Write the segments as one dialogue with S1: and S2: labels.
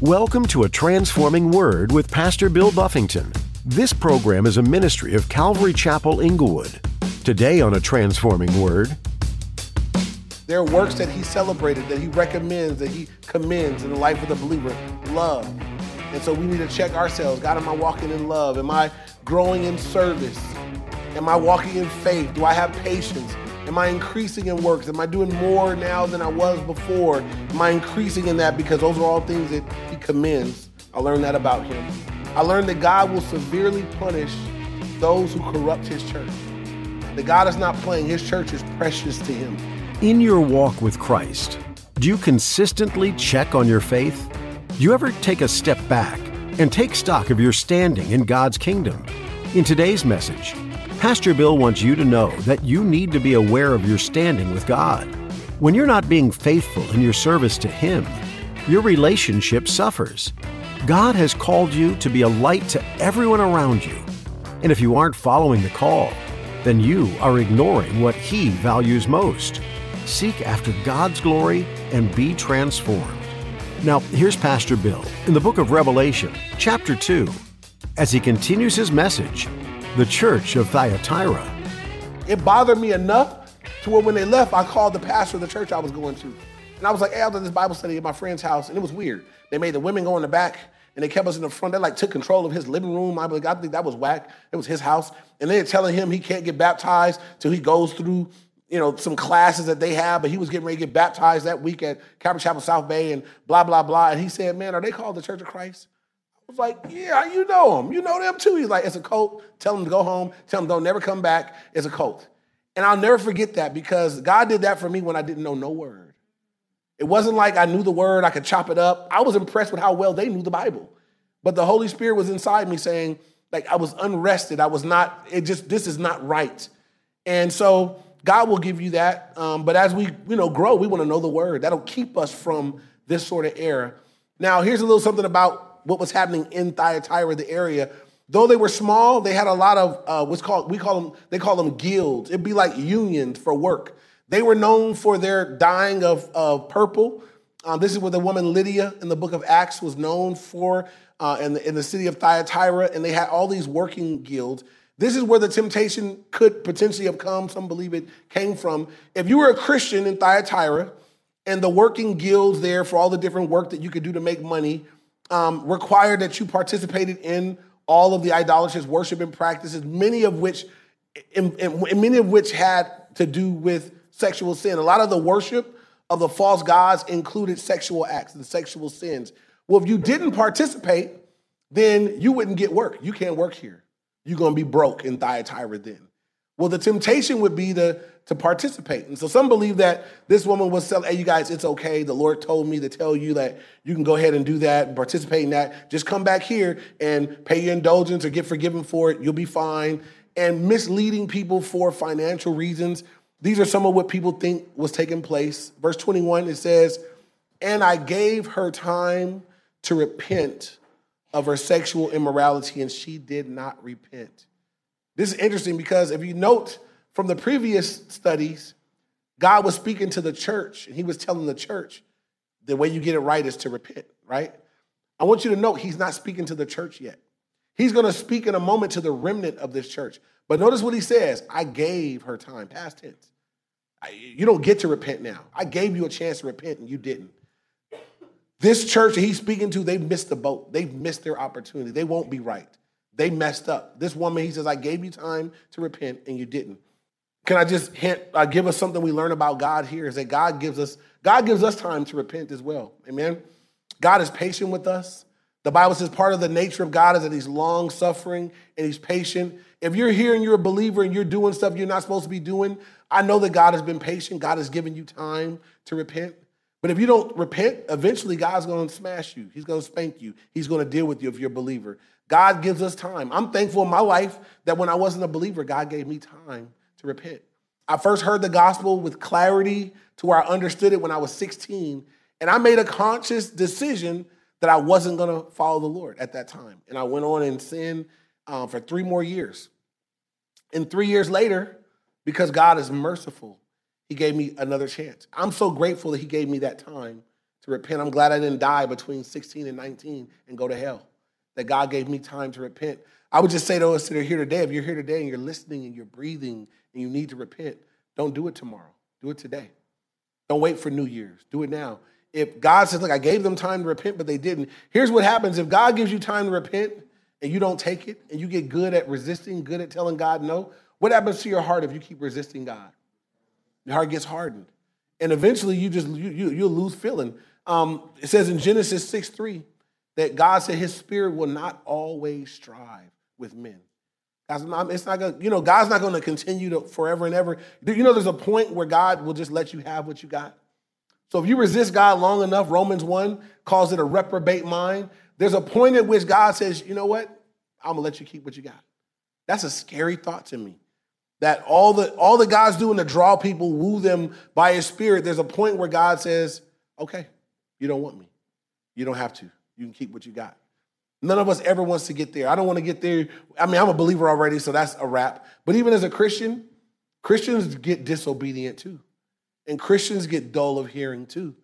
S1: Welcome to A Transforming Word with Pastor Bill Buffington. This program is a ministry of Calvary Chapel Inglewood. Today on A Transforming Word,
S2: There are works that he celebrated, that he recommends, that he commends in the life of the believer. Love. And so we need to check ourselves. God, am I walking in love? Am I growing in service? Am I walking in faith? Do I have patience? Am I increasing in works? Am I doing more now than I was before? Am I increasing in that? Because those are all things that he commends. I learned that about him. I learned that God will severely punish those who corrupt his church. That God is not playing, his church is precious to him.
S1: in your walk with Christ, do you consistently check on your faith? Do you ever take a step back and take stock of your standing in God's kingdom? In today's message, Pastor Bill wants you to know that you need to be aware of your standing with God. When you're not being faithful in your service to Him, your relationship suffers. God has called you to be a light to everyone around you. And if you aren't following the call, then you are ignoring what He values most. Seek after God's glory and be transformed. Now, here's Pastor Bill in the book of Revelation, chapter 2, as he continues his message The Church of Thyatira.
S2: It bothered me enough to where when they left, I called the pastor of the church I was going to. And I was like, hey, I was at this Bible study at my friend's house, and it was weird. They made the women go in the back, and they kept us in the front. They like took control of his living room. I, like, I think that was whack. It was his house. And they're telling him he can't get baptized till he goes through, you know, some classes that they have, but he was getting ready to get baptized that week at Calvary Chapel South Bay and blah, blah, blah. And he said, man, are they called the Church of Christ? Was like, yeah, you know them. You know them too. He's like, it's a cult. Tell them to go home. Tell them don't never come back. It's a cult. And I'll never forget that because God did that for me when I didn't know no word. It wasn't like I knew the word, I could chop it up. I was impressed with how well they knew the Bible. But the Holy Spirit was inside me saying, like, I was unrested. I was not, it just, this is not right. And so God will give you that. Um, but as we, you know, grow, we want to know the word. That'll keep us from this sort of error. Now, here's a little something about what was happening in Thyatira, the area. Though they were small, they had a lot of uh, what's called we call them they call them guilds. It'd be like unions for work. They were known for their dyeing of, of purple. Um, this is what the woman Lydia in the book of Acts was known for uh, in, the, in the city of Thyatira, and they had all these working guilds. This is where the temptation could potentially have come. Some believe it came from. If you were a Christian in Thyatira, and the working guilds there for all the different work that you could do to make money um, required that you participated in all of the idolatrous worship and practices, many of which, in, in- in many of which had to do with sexual sin. A lot of the worship of the false gods included sexual acts and sexual sins. Well, if you didn't participate, then you wouldn't get work. You can't work here. You're going to be broke in Thyatira then. Well, the temptation would be to, to participate. And so some believe that this woman was telling, hey, you guys, it's okay. The Lord told me to tell you that you can go ahead and do that and participate in that. Just come back here and pay your indulgence or get forgiven for it. You'll be fine. And misleading people for financial reasons. These are some of what people think was taking place. Verse 21, it says, And I gave her time to repent of her sexual immorality, and she did not repent. This is interesting because if you note from the previous studies, God was speaking to the church and he was telling the church the way you get it right is to repent, right? I want you to note he's not speaking to the church yet. He's going to speak in a moment to the remnant of this church. But notice what he says I gave her time, past tense. I- You don't get to repent now. I gave you a chance to repent and you didn't. This church he's speaking to, they've missed the boat. They've missed their opportunity. They won't be right. They messed up. This woman, he says, I gave you time to repent and you didn't. Can I just hint, uh, give us something we learn about God here is that God gives us, God gives us time to repent as well. Amen. God is patient with us. The Bible says part of the nature of God is that he's long suffering and he's patient. If you're here and you're a believer and you're doing stuff you're not supposed to be doing, I know that God has been patient. God has given you time to repent. But if you don't repent, eventually God's going to smash you. He's going to spank you. He's going to deal with you if you're a believer. God gives us time. I'm thankful in my life that when I wasn't a believer, God gave me time to repent. I first heard the gospel with clarity to where I understood it when I was 16. And I made a conscious decision that I wasn't going to follow the Lord at that time. And I went on and sinned um, for three more years. And three years later, because God is merciful, He gave me another chance. I'm so grateful that He gave me that time to repent. I'm glad I didn't die between 16 and 19 and go to hell. That God gave me time to repent. I would just say to us that are here today, if you're here today and you're listening and you're breathing and you need to repent, don't do it tomorrow. Do it today. Don't wait for New Year's. Do it now. If God says, look, I gave them time to repent, but they didn't, here's what happens. If God gives you time to repent and you don't take it and you get good at resisting, good at telling God no, what happens to your heart if you keep resisting God? Your heart gets hardened. And eventually you just, you, you, you'll lose feeling. Um, it says in Genesis 6 3 that God said his spirit will not always strive with men. Not, it's not gonna, you know, God's not gonna continue to forever and ever. You know, there's a point where God will just let you have what you got. So if you resist God long enough, Romans 1 calls it a reprobate mind. There's a point at which God says, you know what? I'm gonna let you keep what you got. That's a scary thought to me. That all the all the God's doing to draw people, woo them by his spirit, there's a point where God says, okay, you don't want me. You don't have to. You can keep what you got. None of us ever wants to get there. I don't want to get there. I mean, I'm a believer already, so that's a wrap. But even as a Christian, Christians get disobedient too. And Christians get dull of hearing too.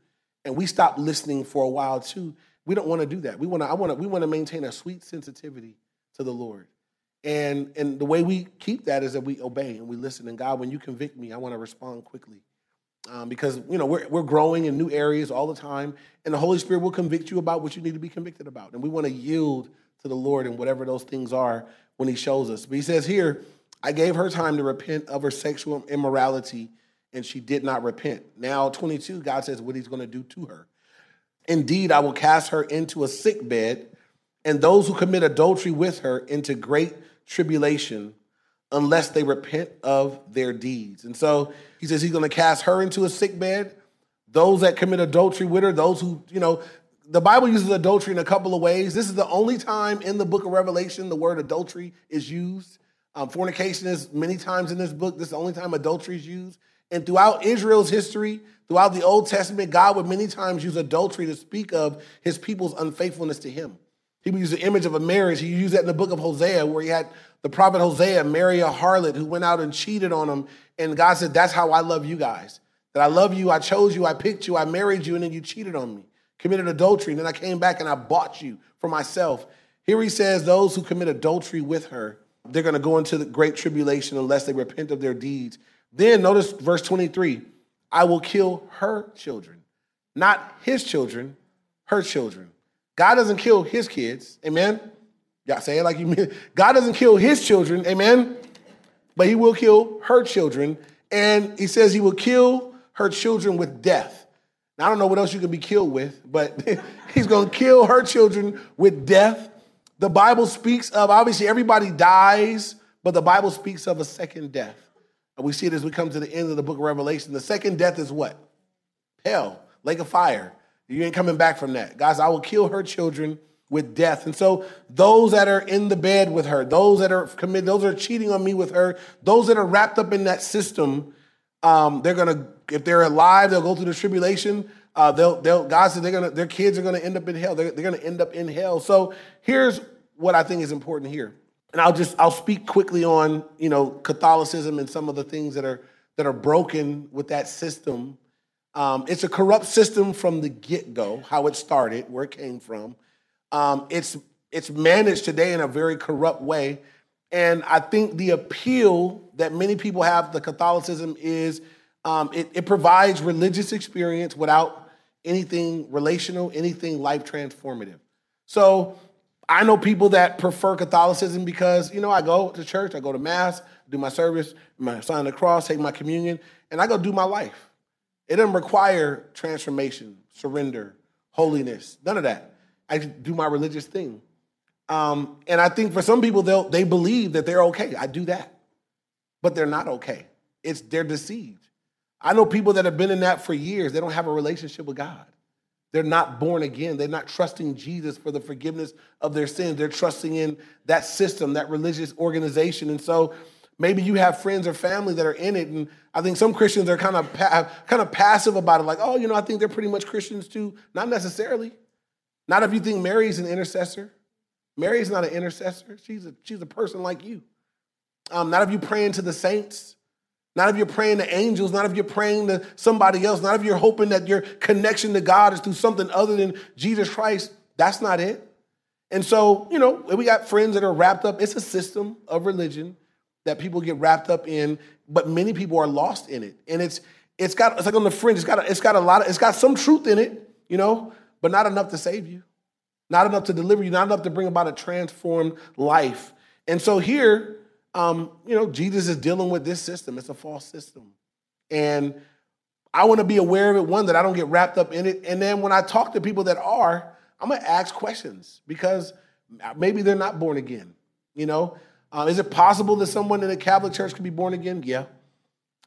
S2: And we stop listening for a while too. We don't want to do that. We want to, I want to, we want to maintain a sweet sensitivity to the Lord. And, and the way we keep that is that we obey and we listen. And God, when you convict me, I want to respond quickly. Um, because you know we're, we're growing in new areas all the time and the holy spirit will convict you about what you need to be convicted about and we want to yield to the lord and whatever those things are when he shows us. But he says here i gave her time to repent of her sexual immorality and she did not repent. Now 22 god says what he's going to do to her. Indeed i will cast her into a sick bed and those who commit adultery with her into great tribulation unless they repent of their deeds. And so he says he's going to cast her into a sick bed. Those that commit adultery with her, those who, you know, the Bible uses adultery in a couple of ways. This is the only time in the book of Revelation the word adultery is used. Um, fornication is many times in this book. This is the only time adultery is used. And throughout Israel's history, throughout the Old Testament, God would many times use adultery to speak of his people's unfaithfulness to him. He would use the image of a marriage. He used that in the book of Hosea, where he had the prophet Hosea marry a harlot who went out and cheated on him. And God said, That's how I love you guys. That I love you, I chose you, I picked you, I married you, and then you cheated on me, committed adultery, and then I came back and I bought you for myself. Here he says, Those who commit adultery with her, they're going to go into the great tribulation unless they repent of their deeds. Then notice verse 23 I will kill her children, not his children, her children. God doesn't kill his kids. Amen. Yeah, say it like you mean. God doesn't kill his children, amen. But he will kill her children. And he says he will kill her children with death. Now, I don't know what else you can be killed with, but he's going to kill her children with death. The Bible speaks of, obviously, everybody dies, but the Bible speaks of a second death. And we see it as we come to the end of the book of Revelation. The second death is what? Hell, lake of fire. You ain't coming back from that. Guys, I will kill her children with death. And so those that are in the bed with her, those that are committed, those that are cheating on me with her, those that are wrapped up in that system, um, they're gonna, if they're alive, they'll go through the tribulation. Uh, they'll, they'll, God said they're gonna, their kids are gonna end up in hell. They're, they're gonna end up in hell. So here's what I think is important here. And I'll just, I'll speak quickly on, you know, Catholicism and some of the things that are, that are broken with that system. Um, it's a corrupt system from the get go, how it started, where it came from. Um, it's it's managed today in a very corrupt way, and I think the appeal that many people have to Catholicism is um, it, it provides religious experience without anything relational, anything life transformative. So I know people that prefer Catholicism because you know I go to church, I go to mass, do my service, my sign the cross, take my communion, and I go do my life. It doesn't require transformation, surrender, holiness, none of that. I do my religious thing. Um, and I think for some people, they they believe that they're okay. I do that, but they're not okay. It's they're deceived. I know people that have been in that for years. They don't have a relationship with God. They're not born again. They're not trusting Jesus for the forgiveness of their sins. They're trusting in that system, that religious organization. And so maybe you have friends or family that are in it. And I think some Christians are kind of pa- kind of passive about it, like, oh, you know, I think they're pretty much Christians too. Not necessarily. Not if you think Mary's an intercessor. Mary's not an intercessor. She's a, she's a person like you. Um, not if you're praying to the saints. Not if you're praying to angels, not if you're praying to somebody else, not if you're hoping that your connection to God is through something other than Jesus Christ. That's not it. And so, you know, we got friends that are wrapped up. It's a system of religion that people get wrapped up in, but many people are lost in it. And it's it's got it's like on the fringe. It's got a, it's got a lot of it's got some truth in it, you know, but not enough to save you, not enough to deliver you, not enough to bring about a transformed life. And so here, um, you know, Jesus is dealing with this system. It's a false system. And I want to be aware of it, one, that I don't get wrapped up in it. And then when I talk to people that are, I'm to ask questions because maybe they're not born again. You know, uh, is it possible that someone in a Catholic church could be born again? Yeah.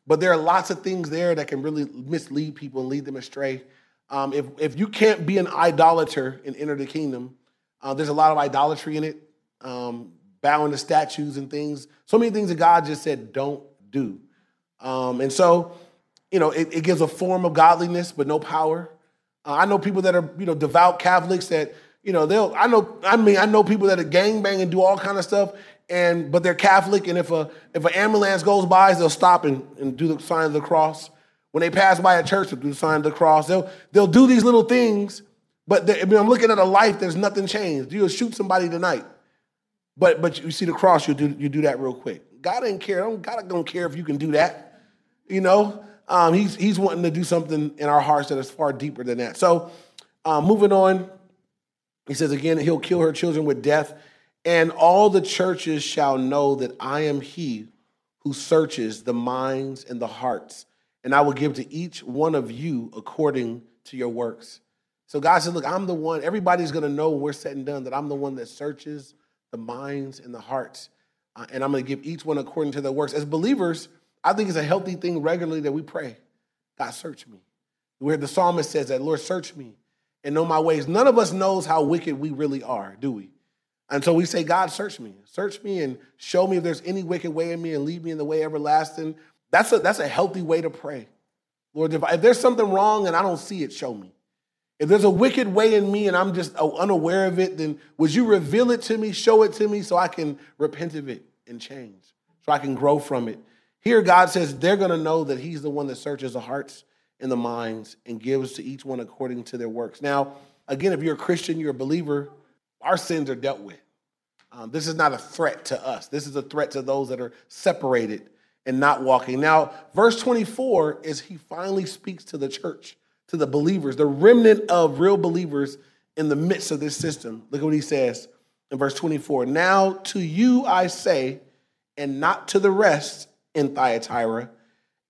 S2: But there are lots of things there that can really mislead people and lead them astray. Um, if, if you can't be an idolater and enter the kingdom, uh, there's a lot of idolatry in it. Um, bowing to statues and things. So many things that God just said don't do. Um, and so, you know, it, it, gives a form of godliness, but no power. Uh, I know people that are, you know, devout Catholics that, you know, they'll, I know, I mean, I know people that are gangbang and do all kind of stuff, and but they're Catholic, and if a if an ambulance goes by, they'll stop and, and do the sign of the cross. When they pass by a church, they'll do the sign of the cross. They'll they'll do these little things, but I mean, I'm looking at a life. There's nothing changed. You'll shoot somebody tonight. But but you see the cross, you do you do that real quick. God didn't care. God don't care if you can do that. You know, um, he's he's wanting to do something in our hearts that is far deeper than that. So, um, moving on, he says again, he'll kill her children with death, and all the churches shall know that I am He who searches the minds and the hearts, and I will give to each one of you according to your works. So God said, look, I'm the one. Everybody's going to know when we're said and done that I'm the one that searches the minds, and the hearts. Uh, and I'm going to give each one according to their works. As believers, I think it's a healthy thing regularly that we pray God, search me. Where the psalmist says that, Lord, search me and know my ways. None of us knows how wicked we really are, do we? And so we say, God, search me. Search me and show me if there's any wicked way in me and lead me in the way everlasting. That's a, that's a healthy way to pray. Lord, if, if there's something wrong and I don't see it, show me. If there's a wicked way in me and I'm just uh, unaware of it, then would you reveal it to me, show it to me so I can repent of it and change, so I can grow from it? Here, God says they're going to know that He's the one that searches the hearts and the minds and gives to each one according to their works. Now, again, if you're a Christian, you're a believer, our sins are dealt with. Um, this is not a threat to us. This is a threat to those that are separated and not walking. Now, verse 24 is He finally speaks to the church to the believers, the remnant of real believers in the midst of this system. Look at what he says in verse 24. Now to you I say, and not to the rest in Thyatira,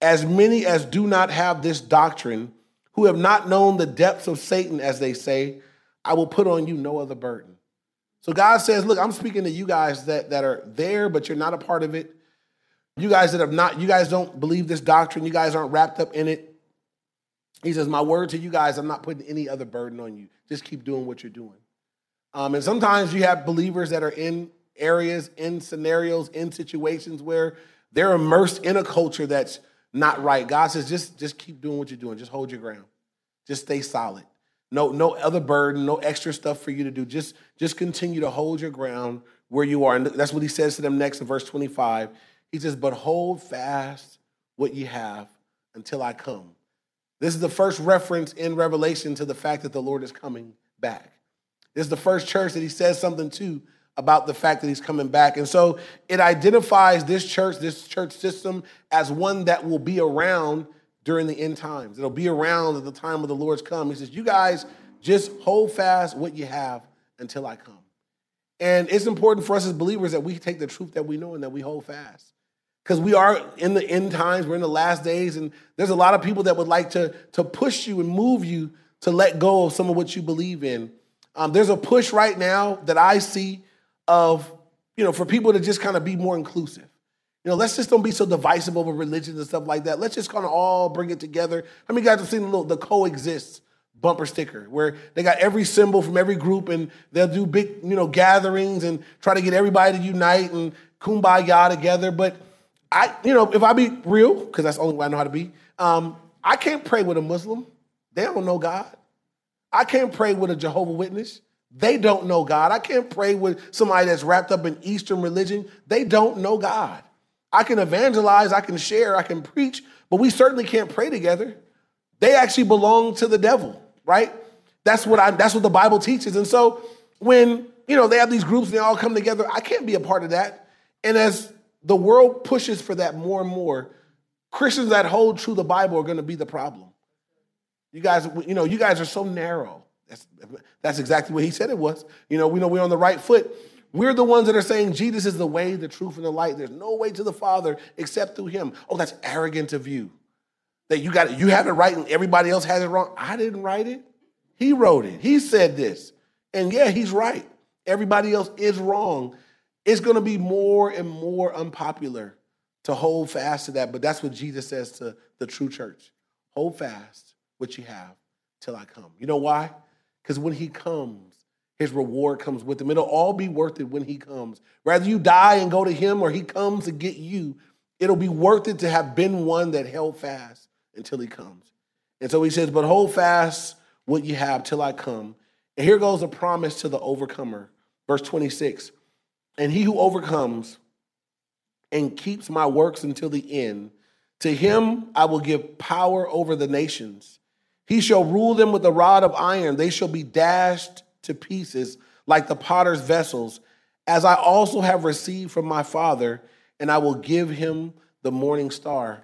S2: as many as do not have this doctrine, who have not known the depths of Satan, as they say, I will put on you no other burden. So God says, Look, I'm speaking to you guys that, that are there, but you're not a part of it. You guys that have not, you guys don't believe this doctrine, you guys aren't wrapped up in it. He says, My word to you guys, I'm not putting any other burden on you. Just keep doing what you're doing. Um, and sometimes you have believers that are in areas, in scenarios, in situations where they're immersed in a culture that's not right. God says, just, just keep doing what you're doing. Just hold your ground. Just stay solid. No, no other burden, no extra stuff for you to do. Just, just continue to hold your ground where you are. And that's what he says to them next in verse 25. He says, But hold fast what you have until I come. This is the first reference in Revelation to the fact that the Lord is coming back. This is the first church that he says something to about the fact that he's coming back. And so it identifies this church, this church system, as one that will be around during the end times. It'll be around at the time of the Lord's come. He says, You guys just hold fast what you have until I come. And it's important for us as believers that we take the truth that we know and that we hold fast because we are in the end times, we're in the last days, and there's a lot of people that would like to, to push you and move you to let go of some of what you believe in. Um, there's a push right now that I see of, you know, for people to just kind of be more inclusive. Know, let's just don't be so divisive over religions and stuff like that. Let's just kind of all bring it together. How many guys have seen the little the coexist bumper sticker where they got every symbol from every group and they'll do big, you know, gatherings and try to get everybody to unite and kumbaya together. But I, you know, if I be real, because that's the only way I know how to be, um, I can't pray with a Muslim. They don't know God. I can't pray with a Jehovah Witness. They don't know God. I can't pray with somebody that's wrapped up in Eastern religion. They don't know God. I can evangelize, I can share, I can preach, but we certainly can't pray together. They actually belong to the devil, right? That's what I that's what the Bible teaches. And so when, you know, they have these groups and they all come together, I can't be a part of that. And as the world pushes for that more and more, Christians that hold true the Bible are going to be the problem. You guys, you know, you guys are so narrow. That's, that's exactly what he said it was. You know, we know we're on the right foot. We're the ones that are saying Jesus is the way, the truth, and the light. There's no way to the Father except through him. Oh, that's arrogant of you. That you got it, you have it right and everybody else has it wrong. I didn't write it. He wrote it. He said this. And yeah, he's right. Everybody else is wrong. It's going to be more and more unpopular to hold fast to that. But that's what Jesus says to the true church hold fast what you have till I come. You know why? Because when he comes, his reward comes with him. It'll all be worth it when he comes. Rather you die and go to him or he comes to get you, it'll be worth it to have been one that held fast until he comes. And so he says, But hold fast what you have till I come. And here goes a promise to the overcomer. Verse 26 And he who overcomes and keeps my works until the end, to him I will give power over the nations. He shall rule them with a rod of iron. They shall be dashed to pieces like the potter's vessels, as I also have received from my Father, and I will give him the morning star.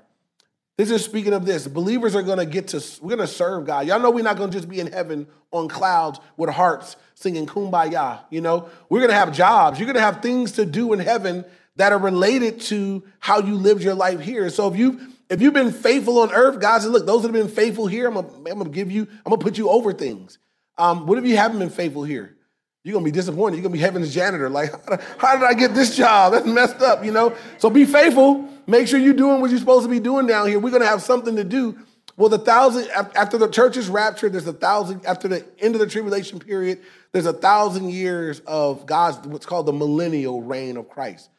S2: This is speaking of this. Believers are going to get to, we're going to serve God. Y'all know we're not going to just be in heaven on clouds with hearts singing kumbaya. You know, we're going to have jobs. You're going to have things to do in heaven that are related to how you lived your life here. So if you if you've been faithful on earth, God said, look, those that have been faithful here, I'm gonna give you, I'm gonna put you over things. Um, what if you haven't been faithful here? You're gonna be disappointed. You're gonna be heaven's janitor. Like, how did I get this job? That's messed up, you know? So be faithful. Make sure you're doing what you're supposed to be doing down here. We're gonna have something to do. Well, the thousand after the church is raptured, there's a thousand after the end of the tribulation period, there's a thousand years of God's what's called the millennial reign of Christ.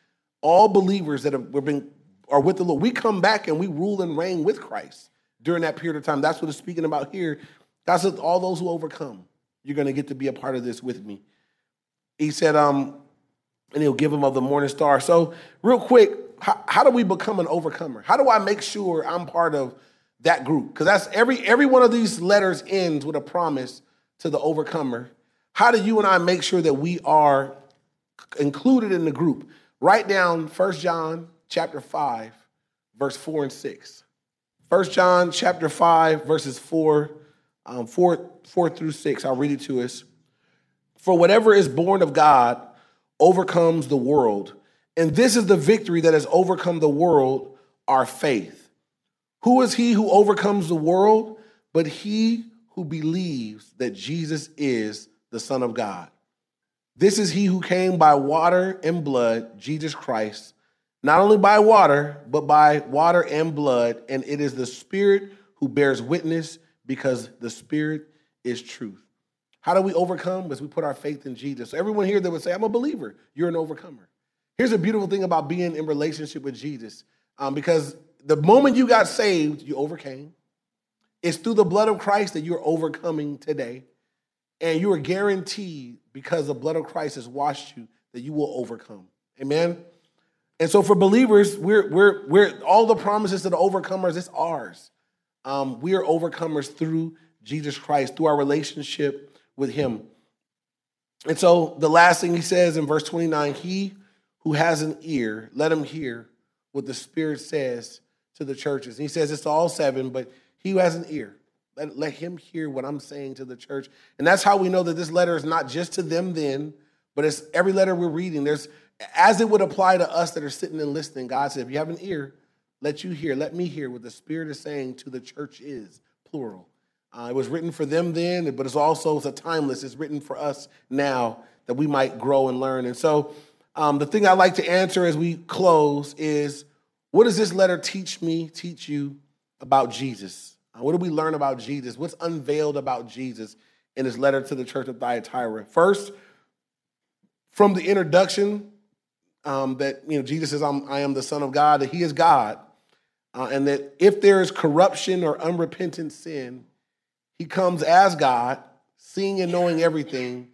S2: All believers that have been are with the Lord, we come back and we rule and reign with Christ during that period of time. That's what it's speaking about here. Says, all those who overcome, you're going to get to be a part of this with me. He said, um, and he'll give them of the morning star. So, real quick, how, how do we become an overcomer? How do I make sure I'm part of that group? Because that's every every one of these letters ends with a promise to the overcomer. How do you and I make sure that we are included in the group? Write down 1 John chapter 5, verse 4 and 6. 1 John chapter 5, verses 4, um, 4, 4 through 6. I'll read it to us. For whatever is born of God overcomes the world. And this is the victory that has overcome the world, our faith. Who is he who overcomes the world? But he who believes that Jesus is the Son of God. This is he who came by water and blood, Jesus Christ not only by water, but by water and blood. And it is the Spirit who bears witness because the Spirit is truth. How do we overcome? As we put our faith in Jesus. So everyone here that would say, I'm a believer, you're an overcomer. Here's a beautiful thing about being in relationship with Jesus. Um, because the moment you got saved, you overcame. It's through the blood of Christ that you're overcoming today. And you are guaranteed, because the blood of Christ has washed you, that you will overcome. Amen? And so for believers, we're we're we're all the promises to the overcomers, it's ours. Um, we are overcomers through Jesus Christ, through our relationship with Him. And so the last thing he says in verse 29 He who has an ear, let him hear what the Spirit says to the churches. And he says it's to all seven, but he who has an ear, let, let him hear what I'm saying to the church. And that's how we know that this letter is not just to them then, but it's every letter we're reading. There's as it would apply to us that are sitting and listening, God said, if you have an ear, let you hear, let me hear what the Spirit is saying to the church is, plural. Uh, it was written for them then, but it's also it's a timeless. It's written for us now that we might grow and learn. And so, um, the thing I like to answer as we close is, what does this letter teach me, teach you about Jesus? Uh, what do we learn about Jesus? What's unveiled about Jesus in his letter to the church of Thyatira? First, from the introduction um, that you know Jesus says, I'm, "I am the Son of God," that He is God, uh, and that if there is corruption or unrepentant sin, He comes as God, seeing and knowing everything,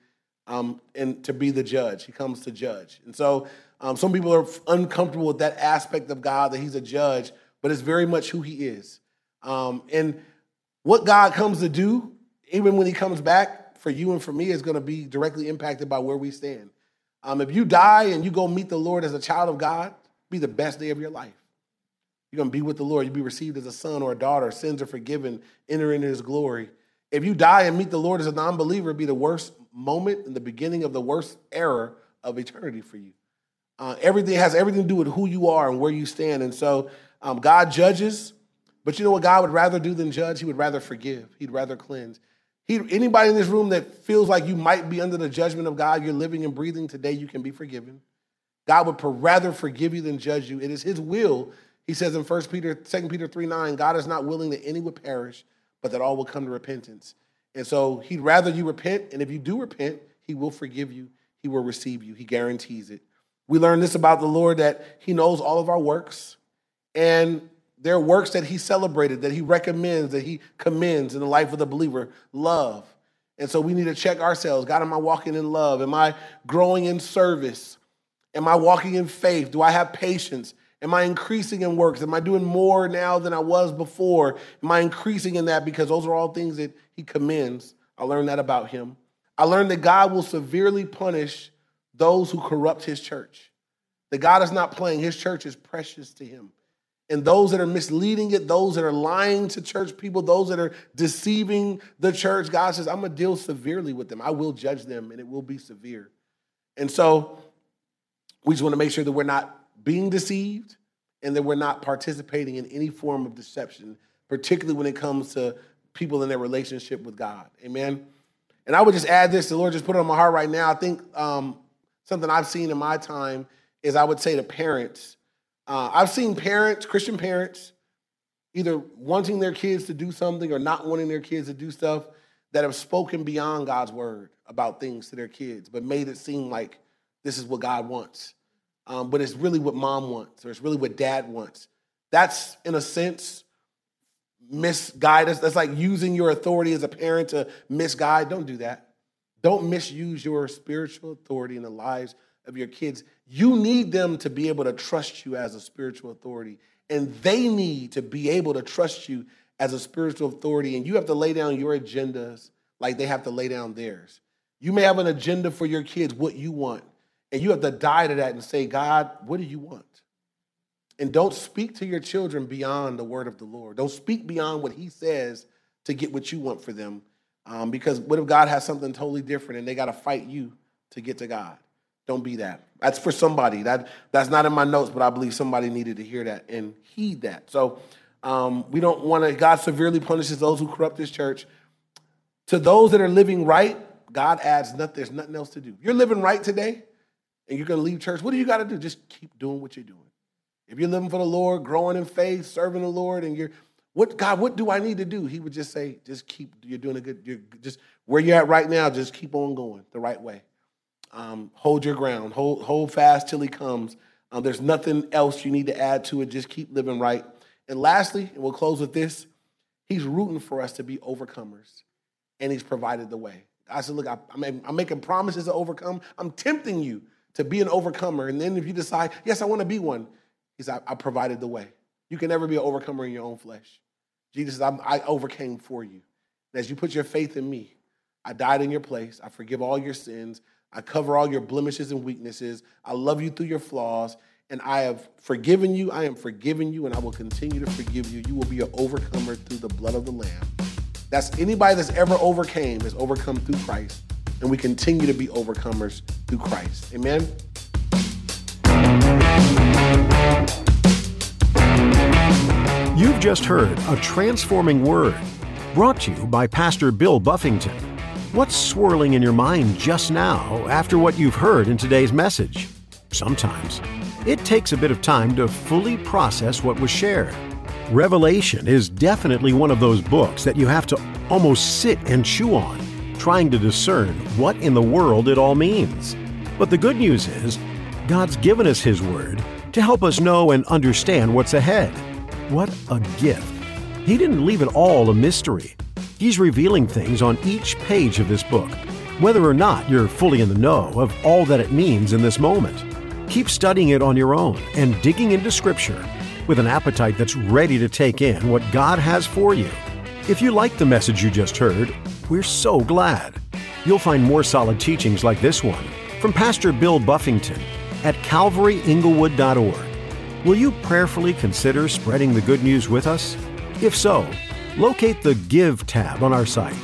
S2: um, and to be the judge. He comes to judge, and so Um, some people are uncomfortable with that aspect of God that He's a judge, but it's very much who He is. Um, and what God comes to do, even when He comes back for you and for me, is going to be directly impacted by where we stand. Um, if you die and you go meet the Lord as a child of God, be the best day of your life. You're going to be with the Lord. You'll be received as a son or a daughter. Sins are forgiven. Enter into his glory. If you die and meet the Lord as a non believer, be the worst moment and the beginning of the worst era of eternity for you. Uh, everything has everything to do with who you are and where you stand. And so um, God judges, but you know what God would rather do than judge? He would rather forgive, He'd rather cleanse. He, anybody in this room that feels like you might be under the judgment of God, you're living and breathing today, you can be forgiven. God would rather forgive you than judge you. It is His will he says in 1 Peter, 2 Peter 3 9, God is not willing that any would perish, but that all will come to repentance. And so he'd rather you repent, and if you do repent, he will forgive you, he will receive you, he guarantees it. We learn this about the Lord that he knows all of our works, and there are works that he celebrated, that he recommends, that he commends in the life of the believer love. And so we need to check ourselves God, am I walking in love? Am I growing in service? Am I walking in faith? Do I have patience? Am I increasing in works? Am I doing more now than I was before? Am I increasing in that? Because those are all things that he commends. I learned that about him. I learned that God will severely punish those who corrupt his church. That God is not playing, his church is precious to him. And those that are misleading it, those that are lying to church people, those that are deceiving the church, God says, I'm going to deal severely with them. I will judge them, and it will be severe. And so we just want to make sure that we're not being deceived and that we're not participating in any form of deception, particularly when it comes to people in their relationship with God. Amen. And I would just add this, the Lord just put it on my heart right now. I think um, something I've seen in my time is I would say to parents, uh, I've seen parents, Christian parents, either wanting their kids to do something or not wanting their kids to do stuff that have spoken beyond God's word about things to their kids, but made it seem like this is what God wants um, but it's really what mom wants, or it's really what dad wants. That's, in a sense, misguide us. That's like using your authority as a parent to misguide. Don't do that. Don't misuse your spiritual authority in the lives of your kids. You need them to be able to trust you as a spiritual authority, and they need to be able to trust you as a spiritual authority. And you have to lay down your agendas like they have to lay down theirs. You may have an agenda for your kids, what you want. And you have to die to that and say, God, what do you want? And don't speak to your children beyond the word of the Lord. Don't speak beyond what he says to get what you want for them. Um, because what if God has something totally different and they got to fight you to get to God? Don't be that. That's for somebody. That that's not in my notes, but I believe somebody needed to hear that and heed that. So um, we don't want to. God severely punishes those who corrupt His church. To those that are living right, God adds nothing. There's nothing else to do. You're living right today and you're going to leave church, what do you got to do? Just keep doing what you're doing. If you're living for the Lord, growing in faith, serving the Lord, and you're, what God, what do I need to do? He would just say, just keep, you're doing a good, you're just where you're at right now, just keep on going the right way. Um, hold your ground, hold, hold fast till he comes. Um, there's nothing else you need to add to it. Just keep living right. And lastly, and we'll close with this, he's rooting for us to be overcomers, and he's provided the way. I said, look, I, I'm making promises to overcome. I'm tempting you to be an overcomer. And then if you decide, yes, I want to be one, he said, I, I provided the way. You can never be an overcomer in your own flesh. Jesus says, I overcame for you. And as you put your faith in me, I died in your place. I forgive all your sins. I cover all your blemishes and weaknesses. I love you through your flaws. And I have forgiven you. I am forgiving you, and I will continue to forgive you. You will be an overcomer through the blood of the Lamb. That's anybody that's ever overcame has overcome through Christ and we continue to be overcomers through Christ. Amen.
S1: You've just heard a transforming word brought to you by Pastor Bill Buffington. What's swirling in your mind just now after what you've heard in today's message? Sometimes it takes a bit of time to fully process what was shared. Revelation is definitely one of those books that you have to almost sit and chew on trying to discern what in the world it all means. But the good news is, God's given us His Word to help us know and understand what's ahead. What a gift! He didn't leave it all a mystery. He's revealing things on each page of this book, whether or not you're fully in the know of all that it means in this moment. Keep studying it on your own and digging into Scripture with an appetite that's ready to take in what God has for you. If you like the message you just heard, we're so glad. You'll find more solid teachings like this one from Pastor Bill Buffington at calvaryinglewood.org. Will you prayerfully consider spreading the good news with us? If so, locate the Give tab on our site.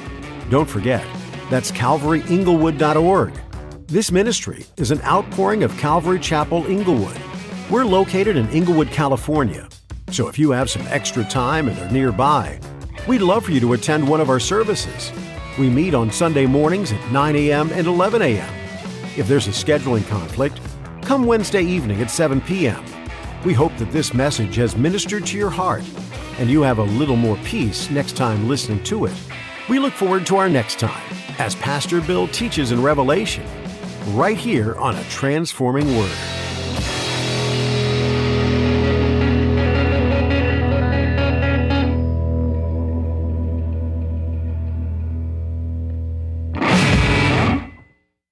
S1: Don't forget, that's calvaryinglewood.org. This ministry is an outpouring of Calvary Chapel Inglewood. We're located in Inglewood, California. So if you have some extra time and are nearby, we'd love for you to attend one of our services. We meet on Sunday mornings at 9 a.m. and 11 a.m. If there's a scheduling conflict, come Wednesday evening at 7 p.m. We hope that this message has ministered to your heart and you have a little more peace next time listening to it. We look forward to our next time as Pastor Bill teaches in Revelation, right here on A Transforming Word.